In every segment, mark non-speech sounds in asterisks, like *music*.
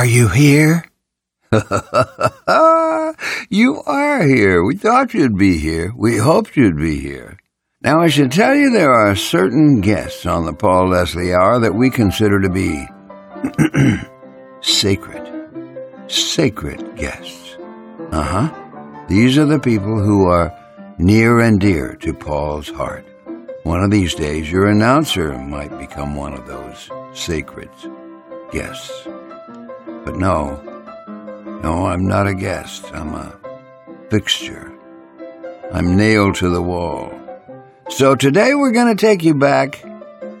Are you here? *laughs* you are here. We thought you'd be here. We hoped you'd be here. Now, I should tell you there are certain guests on the Paul Leslie Hour that we consider to be *clears throat* sacred. Sacred guests. Uh huh. These are the people who are near and dear to Paul's heart. One of these days, your announcer might become one of those sacred guests. But no, no, I'm not a guest. I'm a fixture. I'm nailed to the wall. So today we're going to take you back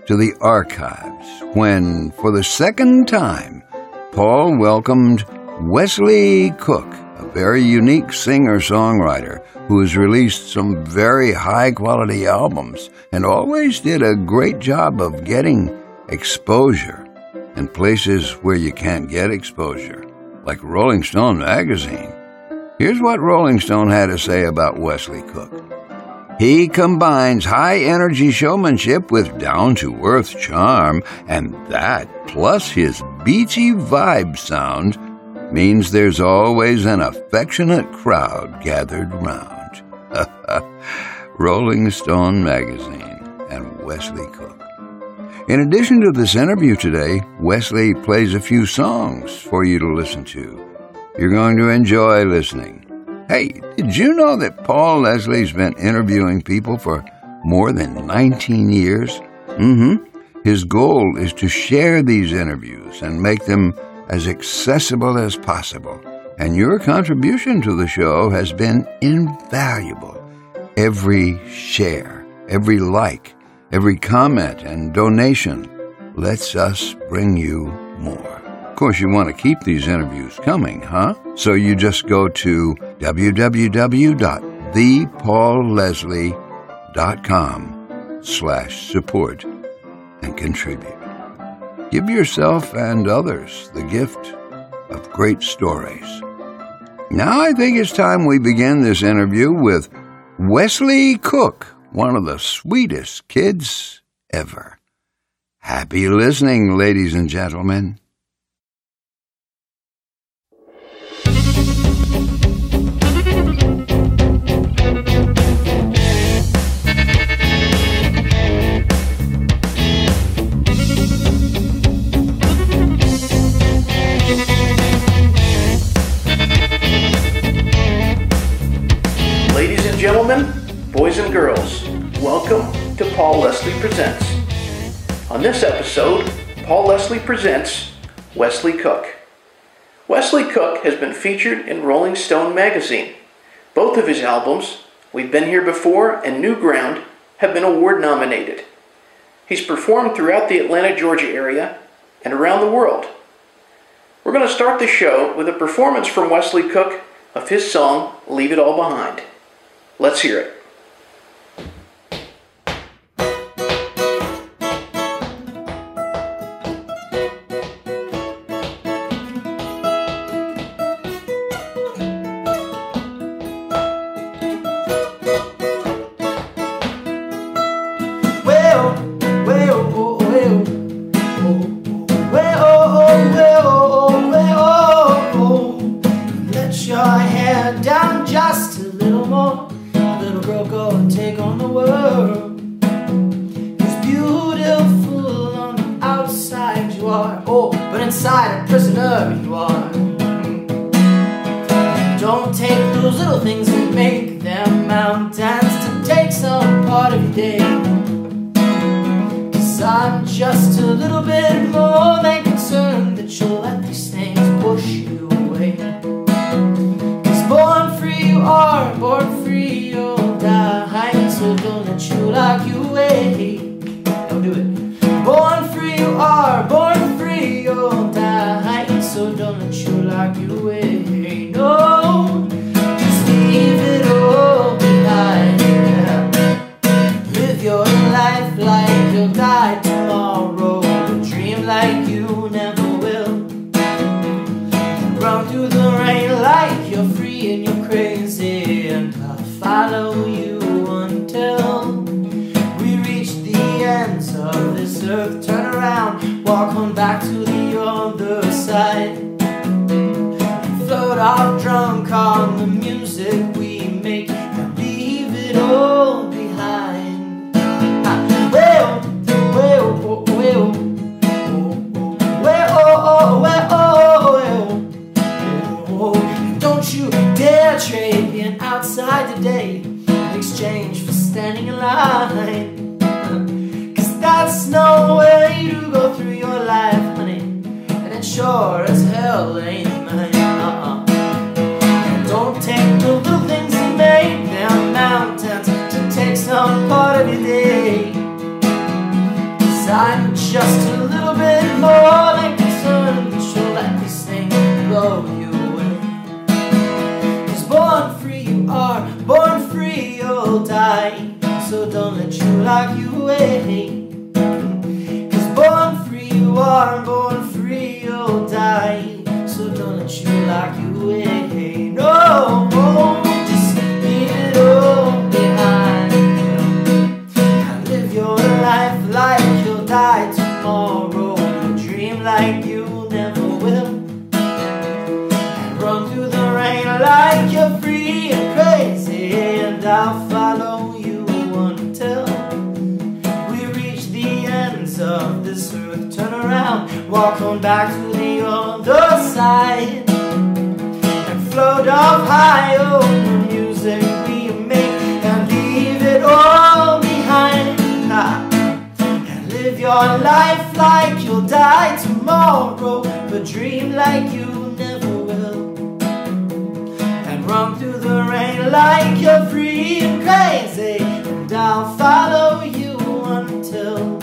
to the archives when, for the second time, Paul welcomed Wesley Cook, a very unique singer songwriter who has released some very high quality albums and always did a great job of getting exposure in places where you can't get exposure, like Rolling Stone magazine. Here's what Rolling Stone had to say about Wesley Cook. He combines high energy showmanship with down to earth charm, and that, plus his beachy vibe sound, means there's always an affectionate crowd gathered round. *laughs* Rolling Stone Magazine and Wesley Cook. In addition to this interview today, Wesley plays a few songs for you to listen to. You're going to enjoy listening. Hey, did you know that Paul Leslie's been interviewing people for more than 19 years? Mm hmm. His goal is to share these interviews and make them as accessible as possible. And your contribution to the show has been invaluable. Every share, every like, every comment and donation lets us bring you more. Of course, you want to keep these interviews coming, huh? So you just go to www.thepaulleslie.com slash support and contribute. Give yourself and others the gift of great stories. Now I think it's time we begin this interview with Wesley Cook, one of the sweetest kids ever. Happy listening, ladies and gentlemen. Boys and girls, welcome to Paul Leslie Presents. On this episode, Paul Leslie presents Wesley Cook. Wesley Cook has been featured in Rolling Stone magazine. Both of his albums, We've Been Here Before and New Ground, have been award nominated. He's performed throughout the Atlanta, Georgia area and around the world. We're going to start the show with a performance from Wesley Cook of his song Leave It All Behind. Let's hear it. Lock back to the other side. And float off high over the music we make and leave it all behind. Ah. And live your life like you'll die tomorrow, but dream like you never will. And run through the rain like you're free and crazy, and I'll follow you until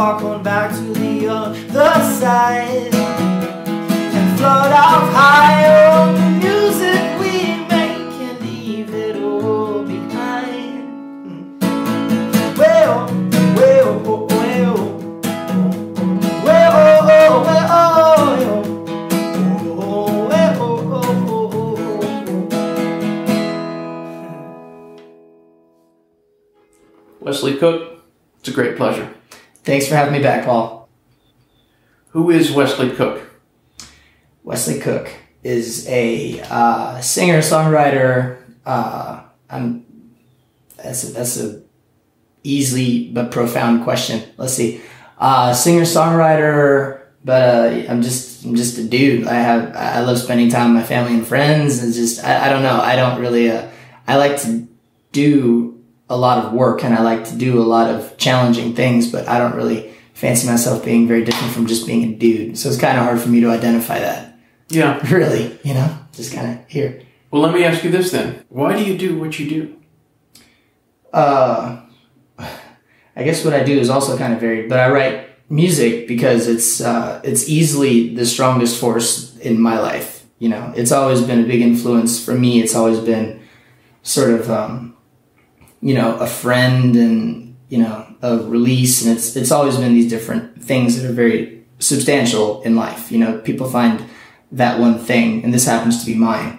walk on back to the other side, and float off high the music we make leave it all behind. Well, well, well, well, well, oh, well, well. Wesley Cook, it's a great pleasure. Thanks for having me back, Paul. Who is Wesley Cook? Wesley Cook is a uh, singer songwriter. Uh, I'm that's a, that's a easily but profound question. Let's see, uh, singer songwriter, but uh, I'm just I'm just a dude. I have I love spending time with my family and friends, and just I, I don't know. I don't really uh, I like to do a lot of work and I like to do a lot of challenging things, but I don't really fancy myself being very different from just being a dude. So it's kind of hard for me to identify that. Yeah. *laughs* Really, you know, just kind of here. Well, let me ask you this then. Why do you do what you do? Uh, I guess what I do is also kind of varied, but I write music because it's uh, it's easily the strongest force in my life. You know, it's always been a big influence for me. It's always been sort of um, you know a friend and you know a release, and it's it's always been these different things that are very substantial in life. You know, people find that one thing, and this happens to be mine.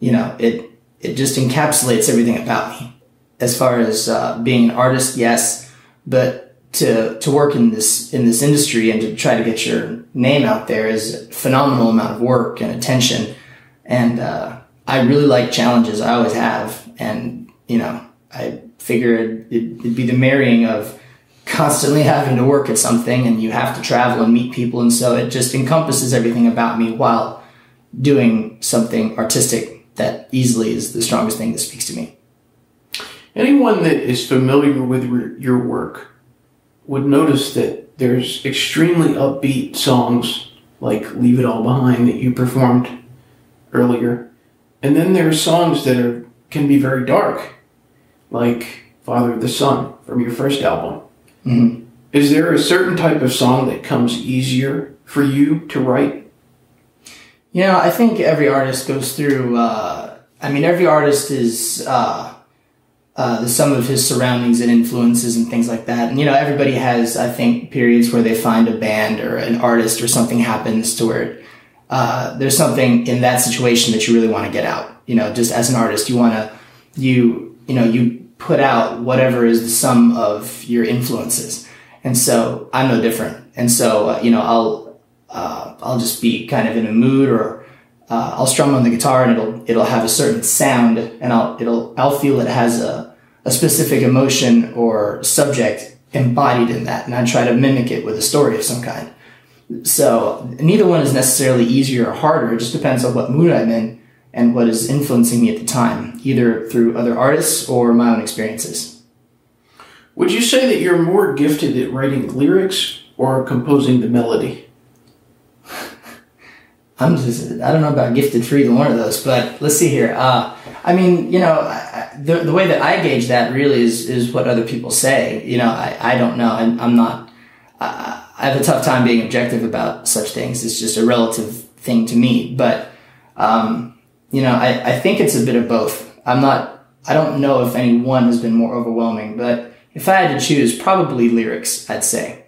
You know, it it just encapsulates everything about me. As far as uh, being an artist, yes, but to to work in this in this industry and to try to get your name out there is a phenomenal amount of work and attention. And uh, I really like challenges. I always have, and you know, I figured it'd, it'd be the marrying of constantly having to work at something and you have to travel and meet people. And so it just encompasses everything about me while doing something artistic that easily is the strongest thing that speaks to me. Anyone that is familiar with your- your work would notice that there's extremely upbeat songs like Leave It All Behind that you performed earlier. And then there are songs that are can be very dark, like Father of the Sun from your first album. Mhm. Is there a certain type of song that comes easier for you to write? You know, I think every artist goes through. Uh, I mean, every artist is uh, uh, the sum of his surroundings and influences and things like that. And you know, everybody has, I think, periods where they find a band or an artist or something happens to where uh, there's something in that situation that you really want to get out. You know, just as an artist, you want to you you know you put out whatever is the sum of your influences. And so I'm no different. And so uh, you know, I'll uh, I'll just be kind of in a mood or uh, I'll strum on the guitar and it'll it'll have a certain sound and I'll it'll I'll feel it has a, a specific emotion or subject embodied in that and I try to mimic it with a story of some kind. So neither one is necessarily easier or harder. It just depends on what mood I'm in and what is influencing me at the time, either through other artists or my own experiences. Would you say that you're more gifted at writing lyrics or composing the melody? *laughs* I'm just, I don't know about gifted for either one of those, but let's see here. Uh, I mean, you know, I, the, the way that I gauge that really is, is what other people say. You know, I, I don't know. I'm, I'm not, I, I have a tough time being objective about such things. It's just a relative thing to me. But, um, you know, I, I think it's a bit of both. I'm not, I don't know if any one has been more overwhelming, but if I had to choose, probably lyrics, I'd say.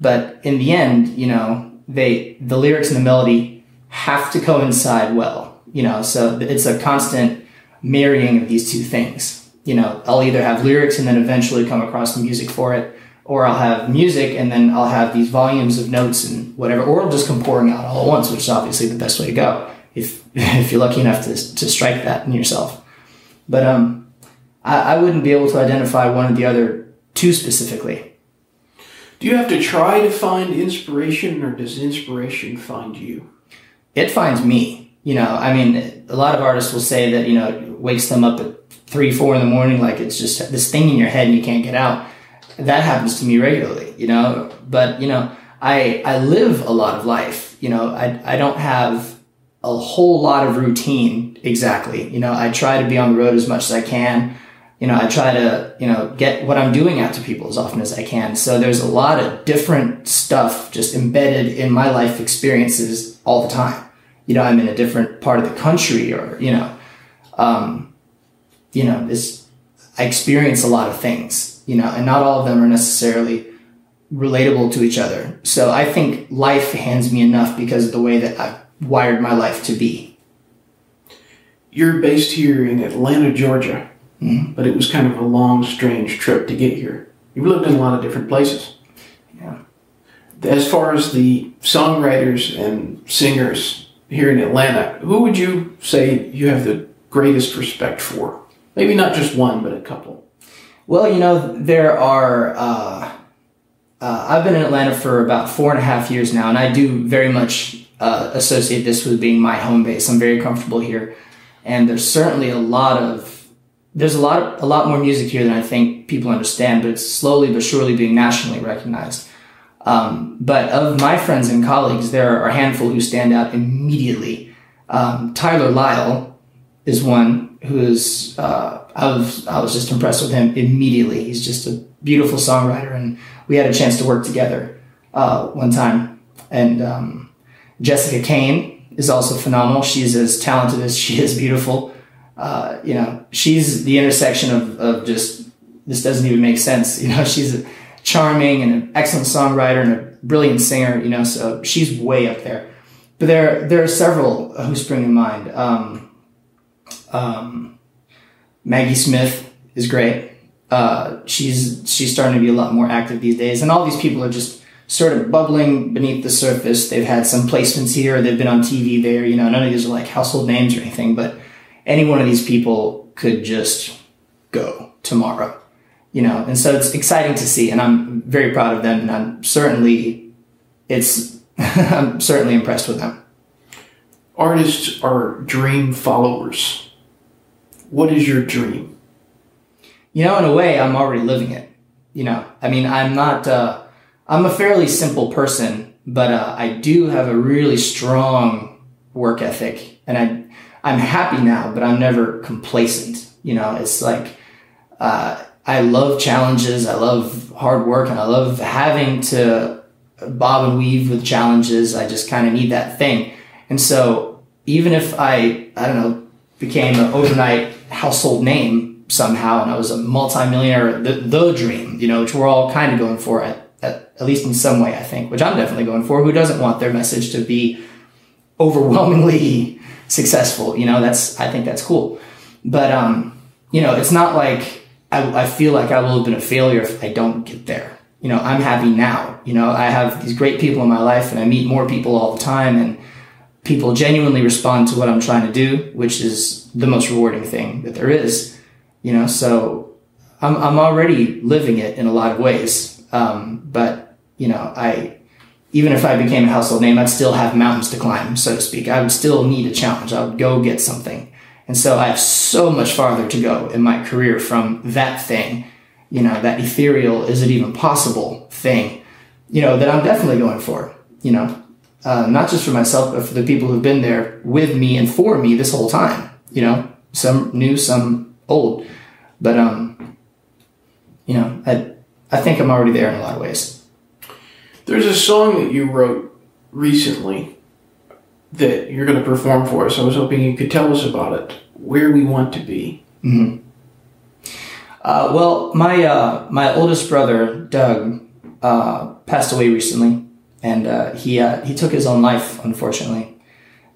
But in the end, you know, they, the lyrics and the melody, have to coincide well, you know, so it's a constant marrying of these two things. You know, I'll either have lyrics and then eventually come across the music for it, or I'll have music and then I'll have these volumes of notes and whatever, or I'll just come pouring out all at once, which is obviously the best way to go if, *laughs* if you're lucky enough to, to strike that in yourself. But um, I, I wouldn't be able to identify one or the other too specifically. Do you have to try to find inspiration or does inspiration find you? it finds me. You know, I mean, a lot of artists will say that, you know, it wakes them up at three, four in the morning, like it's just this thing in your head and you can't get out. That happens to me regularly, you know, but, you know, I, I live a lot of life, you know, I, I don't have a whole lot of routine exactly. You know, I try to be on the road as much as I can. You know, I try to, you know, get what I'm doing out to people as often as I can. So there's a lot of different stuff just embedded in my life experiences all the time you know, I'm in a different part of the country or, you know, um, you know, this, I experience a lot of things, you know, and not all of them are necessarily relatable to each other. So I think life hands me enough because of the way that I've wired my life to be. You're based here in Atlanta, Georgia, mm-hmm. but it was kind of a long, strange trip to get here. You've lived in a lot of different places. Yeah. As far as the songwriters and singers here in Atlanta, who would you say you have the greatest respect for? Maybe not just one, but a couple. Well, you know, there are. Uh, uh, I've been in Atlanta for about four and a half years now, and I do very much uh, associate this with being my home base. I'm very comfortable here, and there's certainly a lot of there's a lot a lot more music here than I think people understand, but it's slowly but surely being nationally recognized. Um, but of my friends and colleagues, there are a handful who stand out immediately. Um, Tyler Lyle is one who is, uh, I, was, I was just impressed with him immediately. He's just a beautiful songwriter, and we had a chance to work together uh, one time. And um, Jessica Kane is also phenomenal. She's as talented as she is beautiful. Uh, you know, she's the intersection of, of just, this doesn't even make sense. You know, *laughs* she's charming and an excellent songwriter and a brilliant singer, you know, so she's way up there. But there, there are several who spring to mind. Um, um, Maggie Smith is great. Uh, she's she's starting to be a lot more active these days, and all these people are just sort of bubbling beneath the surface. They've had some placements here, they've been on TV there. You know, none of these are like household names or anything, but any one of these people could just go tomorrow you know, and so it's exciting to see, and I'm very proud of them, and I'm certainly, it's, *laughs* I'm certainly impressed with them. Artists are dream followers. What is your dream? You know, in a way, I'm already living it. You know, I mean, I'm not, uh, I'm a fairly simple person, but uh, I do have a really strong work ethic, and I, I'm happy now, but I'm never complacent. You know, it's like, uh, I love challenges. I love hard work and I love having to bob and weave with challenges. I just kind of need that thing. And so even if I, I don't know, became an overnight household name somehow and I was a multimillionaire, the, the dream, you know, which we're all kind of going for at, at, at least in some way, I think, which I'm definitely going for. Who doesn't want their message to be overwhelmingly *laughs* successful? You know, that's, I think that's cool. But, um, you know, it's not like I, I feel like I will have been a failure if I don't get there. you know, I'm happy now. You know, I have these great people in my life and I meet more people all the time and people genuinely respond to what I'm trying to do, which is the most rewarding thing that there is. You know, so I'm, I'm already living it in a lot of ways. Um, but, you know, I, even if I became a household name, I'd still have mountains to climb, so to speak. I would still need a challenge. I would go get something. And so I have so much farther to go in my career from that thing, you know, that ethereal, is it even possible thing, you know, that I'm definitely going for, you know, uh, not just for myself, but for the people who've been there with me and for me this whole time, you know, some new, some old. But, um, you know, I, I think I'm already there in a lot of ways. There's a song that you wrote recently that you're going to perform for us. I was hoping you could tell us about it. Where we want to be. Uh, well, my uh, my oldest brother Doug uh, passed away recently, and uh, he uh, he took his own life, unfortunately.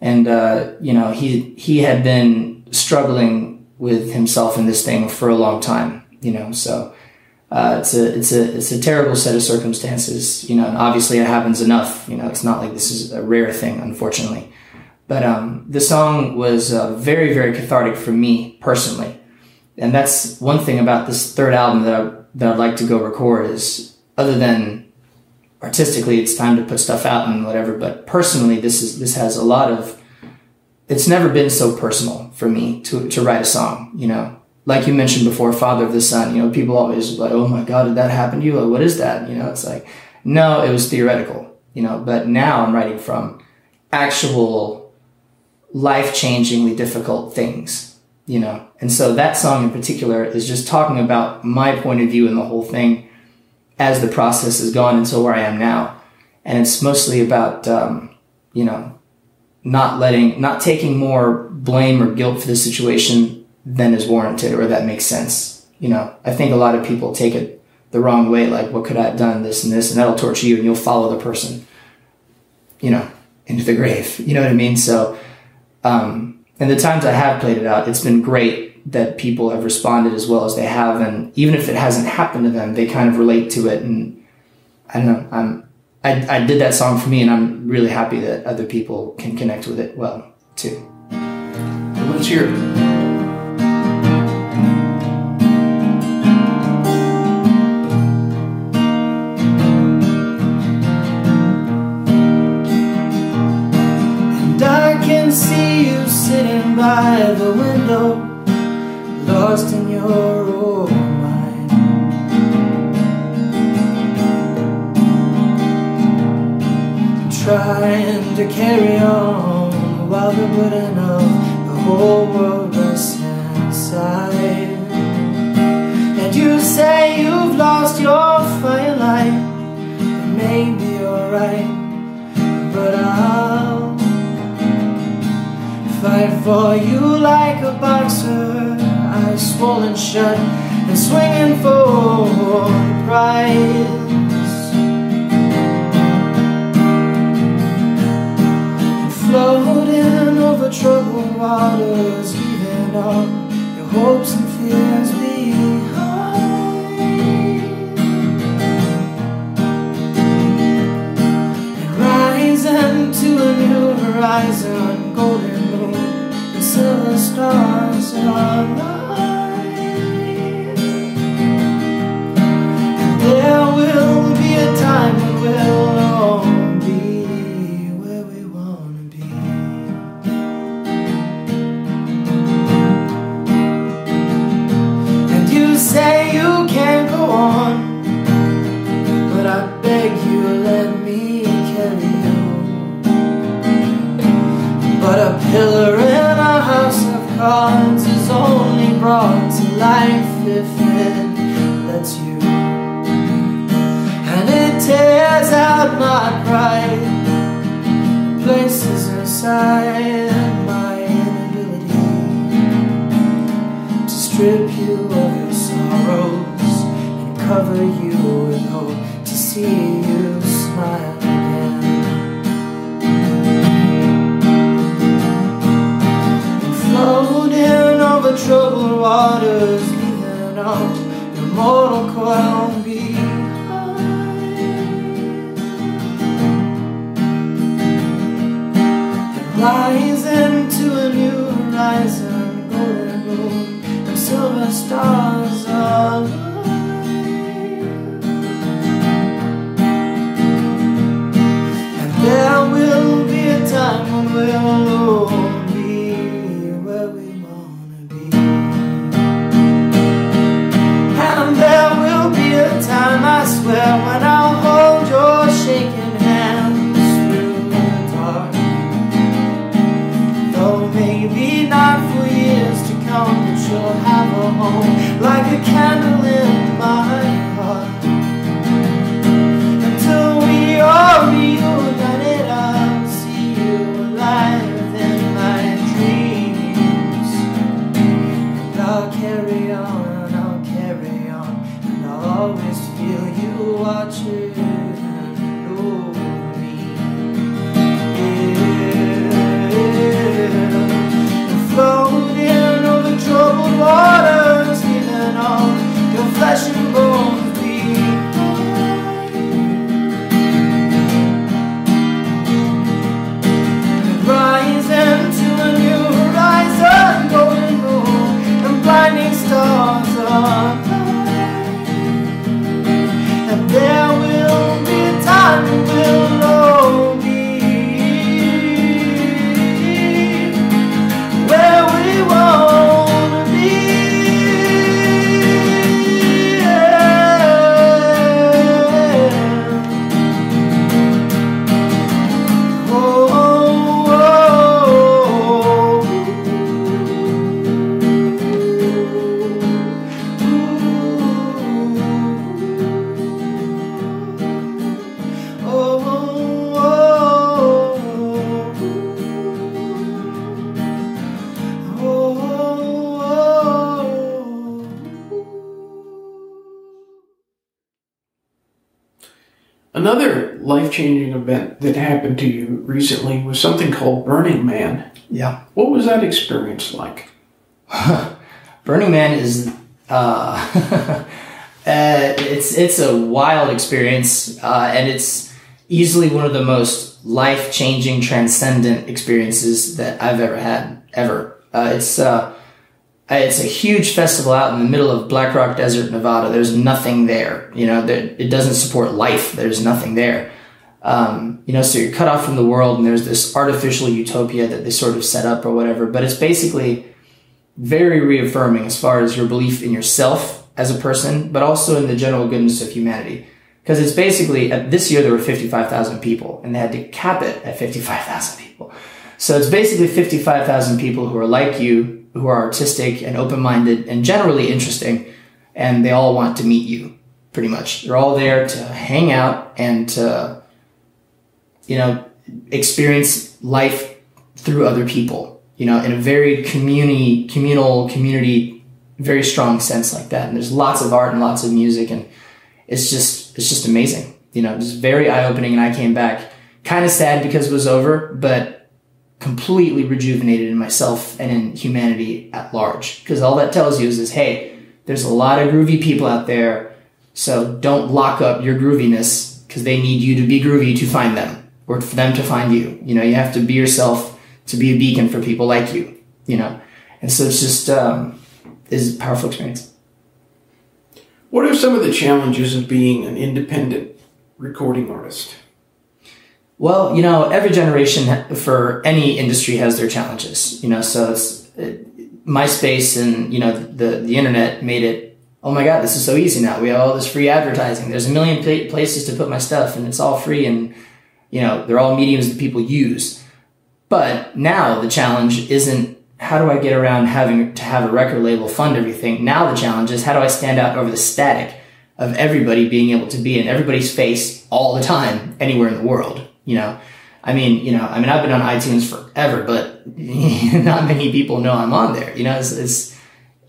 And uh, you know, he he had been struggling with himself in this thing for a long time. You know, so uh, it's a it's a it's a terrible set of circumstances. You know, and obviously it happens enough. You know, it's not like this is a rare thing, unfortunately. But um, the song was uh, very very cathartic for me personally and that's one thing about this third album that I that I'd like to go record is other than artistically it's time to put stuff out and whatever but personally this is this has a lot of it's never been so personal for me to to write a song you know like you mentioned before father of the son, you know people always like oh my god did that happen to you? Like, what is that? You know it's like no it was theoretical you know but now I'm writing from actual life-changingly difficult things you know. And so that song in particular is just talking about my point of view in the whole thing as the process has gone until where i am now. And it's mostly about um, you know not letting not taking more blame or guilt for the situation than is warranted or that makes sense you know i think a lot of people take it the wrong way like what could i have done this and this and that'll torture you and you'll follow the person you know into the grave *laughs* you know what i mean so um, and the times I have played it out, it's been great that people have responded as well as they have, and even if it hasn't happened to them, they kind of relate to it. And I don't know, I'm I, I did that song for me, and I'm really happy that other people can connect with it well too. Hear it. By the window, lost in your own mind. Trying to carry on while the burden of the whole world rests inside. And you say you've lost your firelight, and maybe you're right, for you like a boxer, eyes swollen shut and swinging for the prize. Floating over troubled waters, leaving all your hopes and fears behind. And rising to a new horizon, golden silver stars align. There life if it lets you. And it tears out my pride, places inside my inability to strip you of your sorrows and cover you with hope to see you smile troubled waters, leaving all your mortal coil Another life changing event that happened to you recently was something called Burning Man. Yeah. What was that experience like? *laughs* Burning Man is uh, *laughs* uh, it's it's a wild experience, uh, and it's easily one of the most life changing, transcendent experiences that I've ever had ever. Uh, it's uh, it's a huge festival out in the middle of Black Rock Desert, Nevada. There's nothing there. You know, there, it doesn't support life. There's nothing there. Um, you know, so you're cut off from the world, and there's this artificial utopia that they sort of set up or whatever. But it's basically very reaffirming as far as your belief in yourself as a person, but also in the general goodness of humanity. Because it's basically, at this year there were 55,000 people, and they had to cap it at 55,000 people. So it's basically 55,000 people who are like you, who are artistic and open minded and generally interesting, and they all want to meet you, pretty much. They're all there to hang out and to, you know, experience life through other people, you know, in a very community, communal, community, very strong sense like that. And there's lots of art and lots of music, and it's just, it's just amazing. You know, just very eye opening. And I came back kind of sad because it was over, but completely rejuvenated in myself and in humanity at large. Because all that tells you is, is, hey, there's a lot of groovy people out there. So don't lock up your grooviness because they need you to be groovy to find them or for them to find you. You know, you have to be yourself to be a beacon for people like you, you know? And so it's just, um, is a powerful experience. What are some of the challenges of being an independent recording artist? Well, you know, every generation for any industry has their challenges, you know, so it's, it, MySpace and, you know, the, the internet made it, oh my God, this is so easy now. We have all this free advertising. There's a million pla- places to put my stuff and it's all free and, you know, they're all mediums that people use. But now the challenge isn't how do I get around having to have a record label fund everything? Now the challenge is how do I stand out over the static of everybody being able to be in everybody's face all the time, anywhere in the world? You know, I mean, you know, I mean, I've been on iTunes forever, but *laughs* not many people know I'm on there. You know, it's, it's,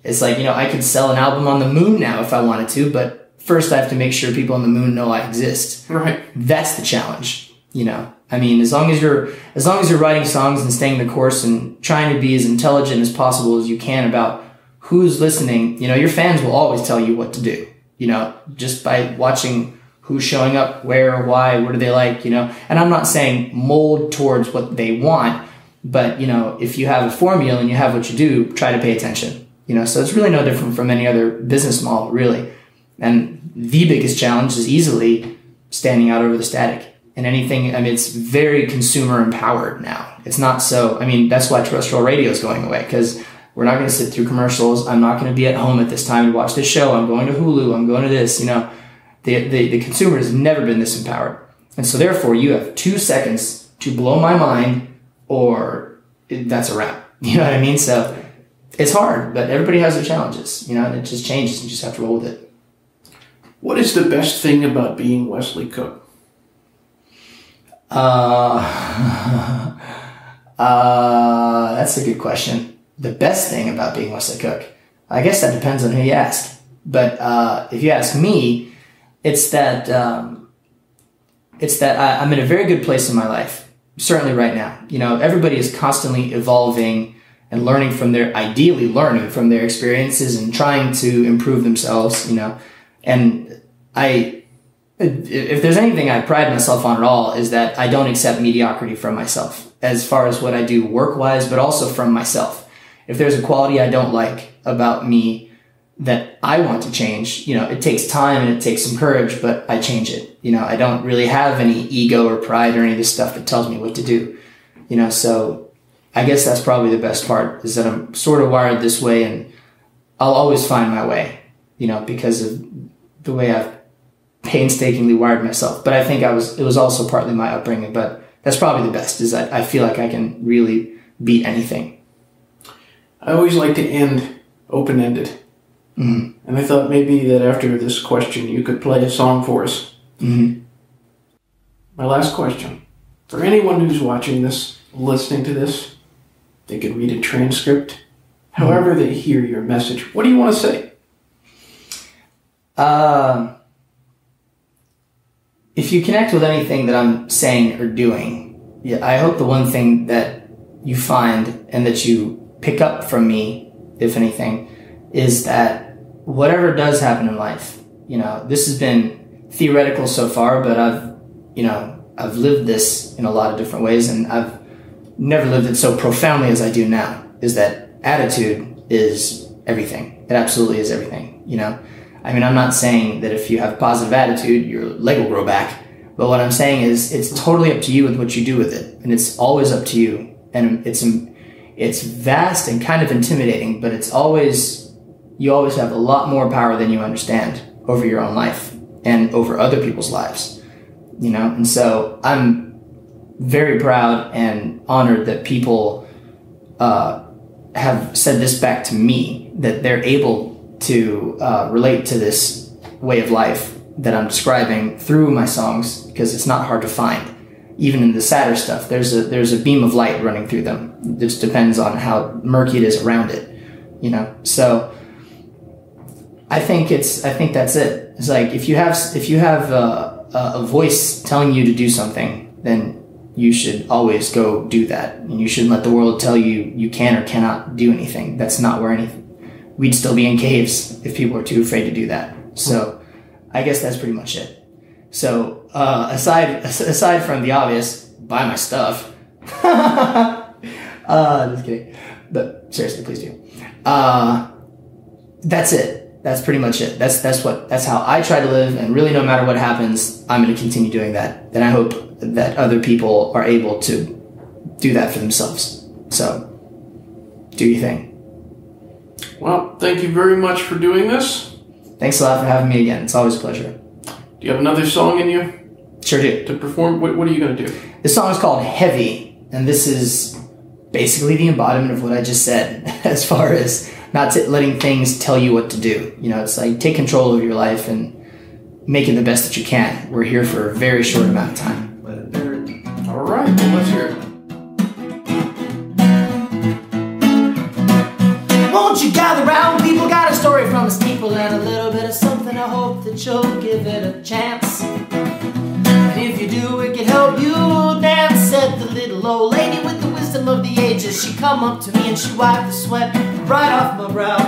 it's like, you know, I could sell an album on the moon now if I wanted to, but first I have to make sure people on the moon know I exist. Right. That's the challenge, you know. I mean, as long as you're as long as you're writing songs and staying the course and trying to be as intelligent as possible as you can about who's listening, you know, your fans will always tell you what to do. You know, just by watching who's showing up, where, why, what are they like, you know. And I'm not saying mold towards what they want, But you know, if you have a formula and you have what you do, try to pay attention. You know, so it's really no different from any other business model, really. And the biggest challenge is easily standing out over the static. And anything, I mean, it's very consumer empowered now. It's not so, I mean, that's why terrestrial radio is going away because we're not going to sit through commercials. I'm not going to be at home at this time to watch this show. I'm going to Hulu. I'm going to this. You know, the, the, the consumer has never been this empowered. And so therefore you have two seconds to blow my mind or that's a wrap. *laughs* You know what I mean? So it's hard, but everybody has their challenges, you know, and it just changes and you just have to roll with it. What is the best thing about being Wesley Cook? Uh, *laughs* uh, that's a good question. The best thing about being Wesley Cook, I guess that depends on who you ask. But uh, if you ask me, it's that um, it's that I, I'm in a very good place in my life. Certainly, right now, you know, everybody is constantly evolving and learning from their ideally learning from their experiences and trying to improve themselves. You know, and I if there's anything I pride myself on at all is that I don't accept mediocrity from myself as far as what I do work wise, but also from myself. If there's a quality I don't like about me that I want to change, you know, it takes time and it takes some courage, but I change it. You know, I don't really have any ego or pride or any of this stuff that tells me what to do. You know, so I guess that's probably the best part is that I'm sort of wired this way and I'll always find my way, you know, because of the way I've painstakingly wired myself. But I think I was it was also partly my upbringing. But that's probably the best is that I feel like I can really beat anything. I always like to end open ended. Mm-hmm. And I thought maybe that after this question you could play a song for us. Mm-hmm. My last question. For anyone who's watching this, listening to this, they could read a transcript. However, they hear your message. What do you want to say? Um, if you connect with anything that I'm saying or doing, yeah, I hope the one thing that you find and that you pick up from me, if anything, is that whatever does happen in life, you know, this has been theoretical so far, but I've, you know, I've lived this in a lot of different ways and I've never lived it so profoundly as I do now, is that attitude is everything. It absolutely is everything, you know? I mean, I'm not saying that if you have positive attitude, your leg will grow back. But what I'm saying is, it's totally up to you with what you do with it, and it's always up to you. And it's it's vast and kind of intimidating, but it's always you always have a lot more power than you understand over your own life and over other people's lives. You know, and so I'm very proud and honored that people uh, have said this back to me that they're able to uh, relate to this way of life that I'm describing through my songs because it's not hard to find. Even in the sadder stuff, there's a there's a beam of light running through them. It just depends on how murky it is around it, you know. So I think it's I think that's it. It's like if you have if you have a, a voice telling you to do something, then you should always go do that, and you shouldn't let the world tell you you can or cannot do anything. That's not where anything we'd still be in caves if people were too afraid to do that. So I guess that's pretty much it. So uh, aside aside from the obvious, buy my stuff. *laughs* uh, just kidding. But seriously, please do. Uh, that's it. That's pretty much it. That's that's what that's how I try to live. And really, no matter what happens, I'm going to continue doing that. And I hope that other people are able to do that for themselves. So do your thing. Well, thank you very much for doing this. Thanks a lot for having me again. It's always a pleasure. Do you have another song in you Sure do. to perform? What, what are you going to do? This song is called Heavy, and this is basically the embodiment of what I just said *laughs* as far as not t- letting things tell you what to do. You know, it's like take control of your life and make it the best that you can. We're here for a very short amount of time. All right, well, let's hear it. Won't you gather round? People got a story from a steeple and a little bit of something. I hope that you'll give it a chance. And if you do, it can help you dance. Said the little old lady with the wisdom of the ages. She come up to me and she wiped the sweat right off my brow.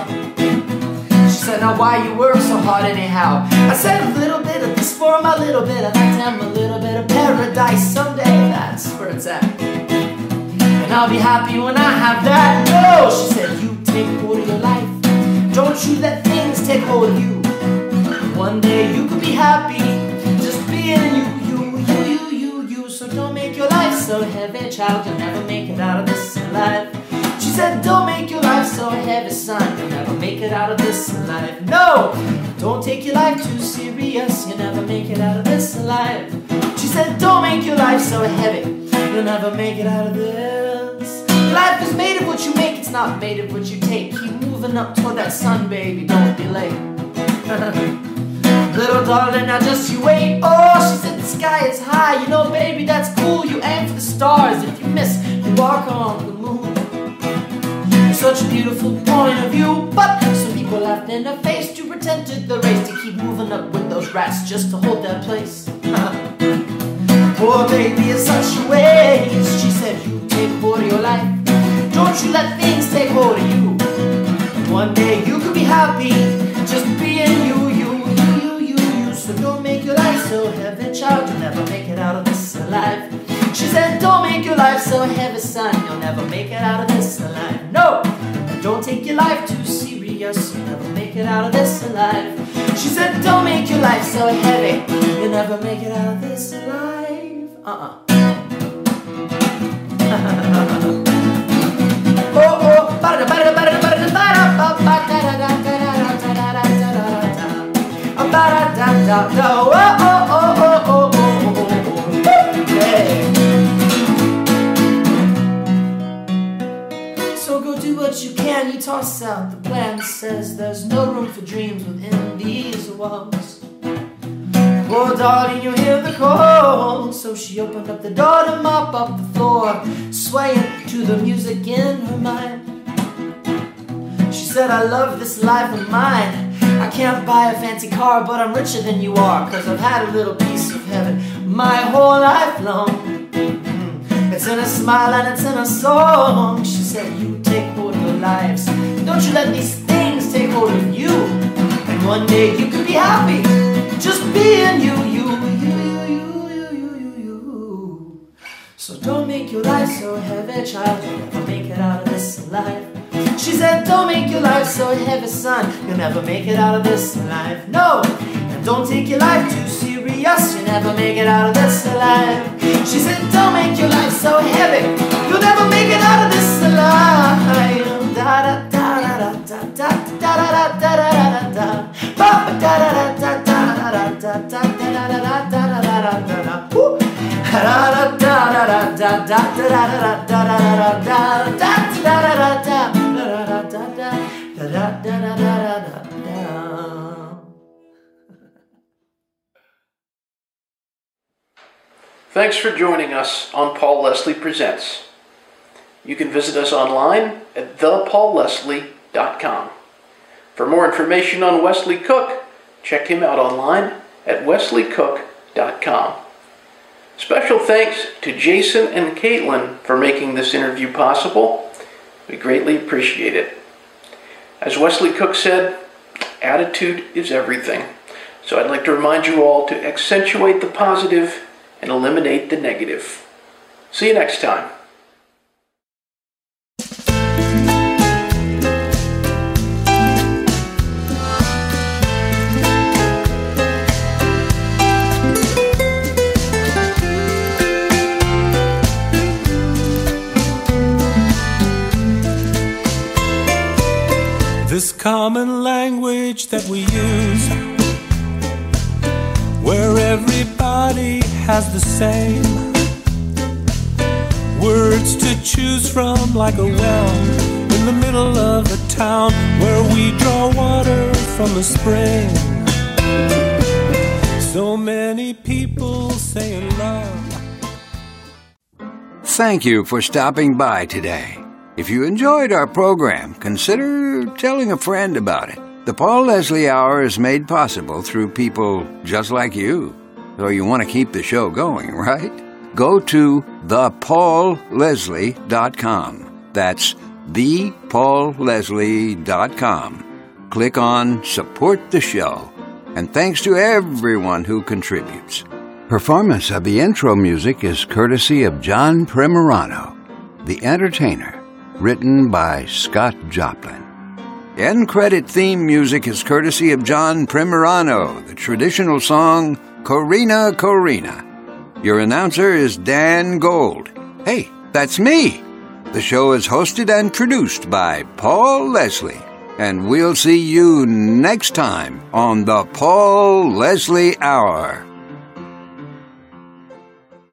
She said, Now why you work so hard anyhow? I said a little bit of this for my little bit. I'd like a little bit of paradise someday. That's where it's at. And I'll be happy when I have that. No, she said, you take hold of your life. Don't you let things take hold of you. One day you could be happy, just being you, you, you, you, you, you. So don't make your life so heavy, child. You'll never make alive. She said, Don't make your life so heavy, son. You'll never make it out of this alive. No, don't take your life too serious. You'll never make it out of this alive. She said, Don't make your life so heavy. You'll never make it out of this. Life is made of what you make, it's not made of what you take. Keep moving up toward that sun, baby. Don't be late. *laughs* Little darling, now just you wait. Oh, she said the sky is high. You know, baby, that's cool. You aim for the stars. If you miss, walk on the moon. Such a beautiful point of view, but some people laughed in her face to pretend to the race to keep moving up with those rats just to hold their place. *laughs* Poor baby, it's such a waste. She said, You take hold of your life. Don't you let things take hold of you. One day you could be happy, just being you, you, you, you, you, you. So don't make your life so heavy, child. You'll never make it out of this alive. She said, Don't make your life so heavy, son. You'll never make it out of this alive. No, don't take your life too serious. You'll never make it out of this alive. She said, Don't make your life so heavy. You'll never make it out of this alive. Uh uh *laughs* oh, oh, ba-da-da, ba-da-da, ba-da-da, ba-da-da, ba-da-da, ba-da-da, da-da-da, da-da-da, da-da-da, da-da-da. Ba-da-da-da-da, oh, oh, oh, oh, oh, what you toss out the plan says there's no room for dreams within these walls. Oh, darling, you hear the call. So she opened up the door to mop up the floor, swaying to the music in her mind. She said, I love this life of mine. I can't buy a fancy car, but I'm richer than you are, cause I've had a little piece of heaven my whole life long. It's in a smile and it's in a song. She said, You take lives. Don't you let these things take hold of you. And one day you could be happy just being you, you, you, you, you, you, you, you. So don't make your life so heavy, child. You'll never make it out of this life. She said, Don't make your life so heavy, son. You'll never make it out of this life. No! And don't take your life too serious. You'll never make it out of this life. She said, Don't make your life so heavy. You'll never make it out of this life. Da da da da da da da da da da da da da. Da da da. Thanks for joining us on Paul Leslie Presents. You can visit us online at thepaulleslie.com. For more information on Wesley Cook, check him out online at wesleycook.com. Special thanks to Jason and Caitlin for making this interview possible. We greatly appreciate it. As Wesley Cook said, attitude is everything. So I'd like to remind you all to accentuate the positive and eliminate the negative. See you next time. This common language that we use, where everybody has the same words to choose from, like a well in the middle of a town where we draw water from a spring. So many people saying love. Thank you for stopping by today. If you enjoyed our program, consider telling a friend about it. The Paul Leslie Hour is made possible through people just like you. So you want to keep the show going, *laughs* right? Go to thepaulleslie.com. That's thepaulleslie.com. Click on Support the Show. And thanks to everyone who contributes. Performance of the intro music is courtesy of John Primorano. The Entertainer, written by Scott Joplin. End credit theme music is courtesy of John Primorano, the traditional song Corrina Corrina. Your announcer is Dan Gold. Hey, that's me. The show is hosted and produced by Paul Leslie. And we'll see you next time on the Paul Leslie Hour.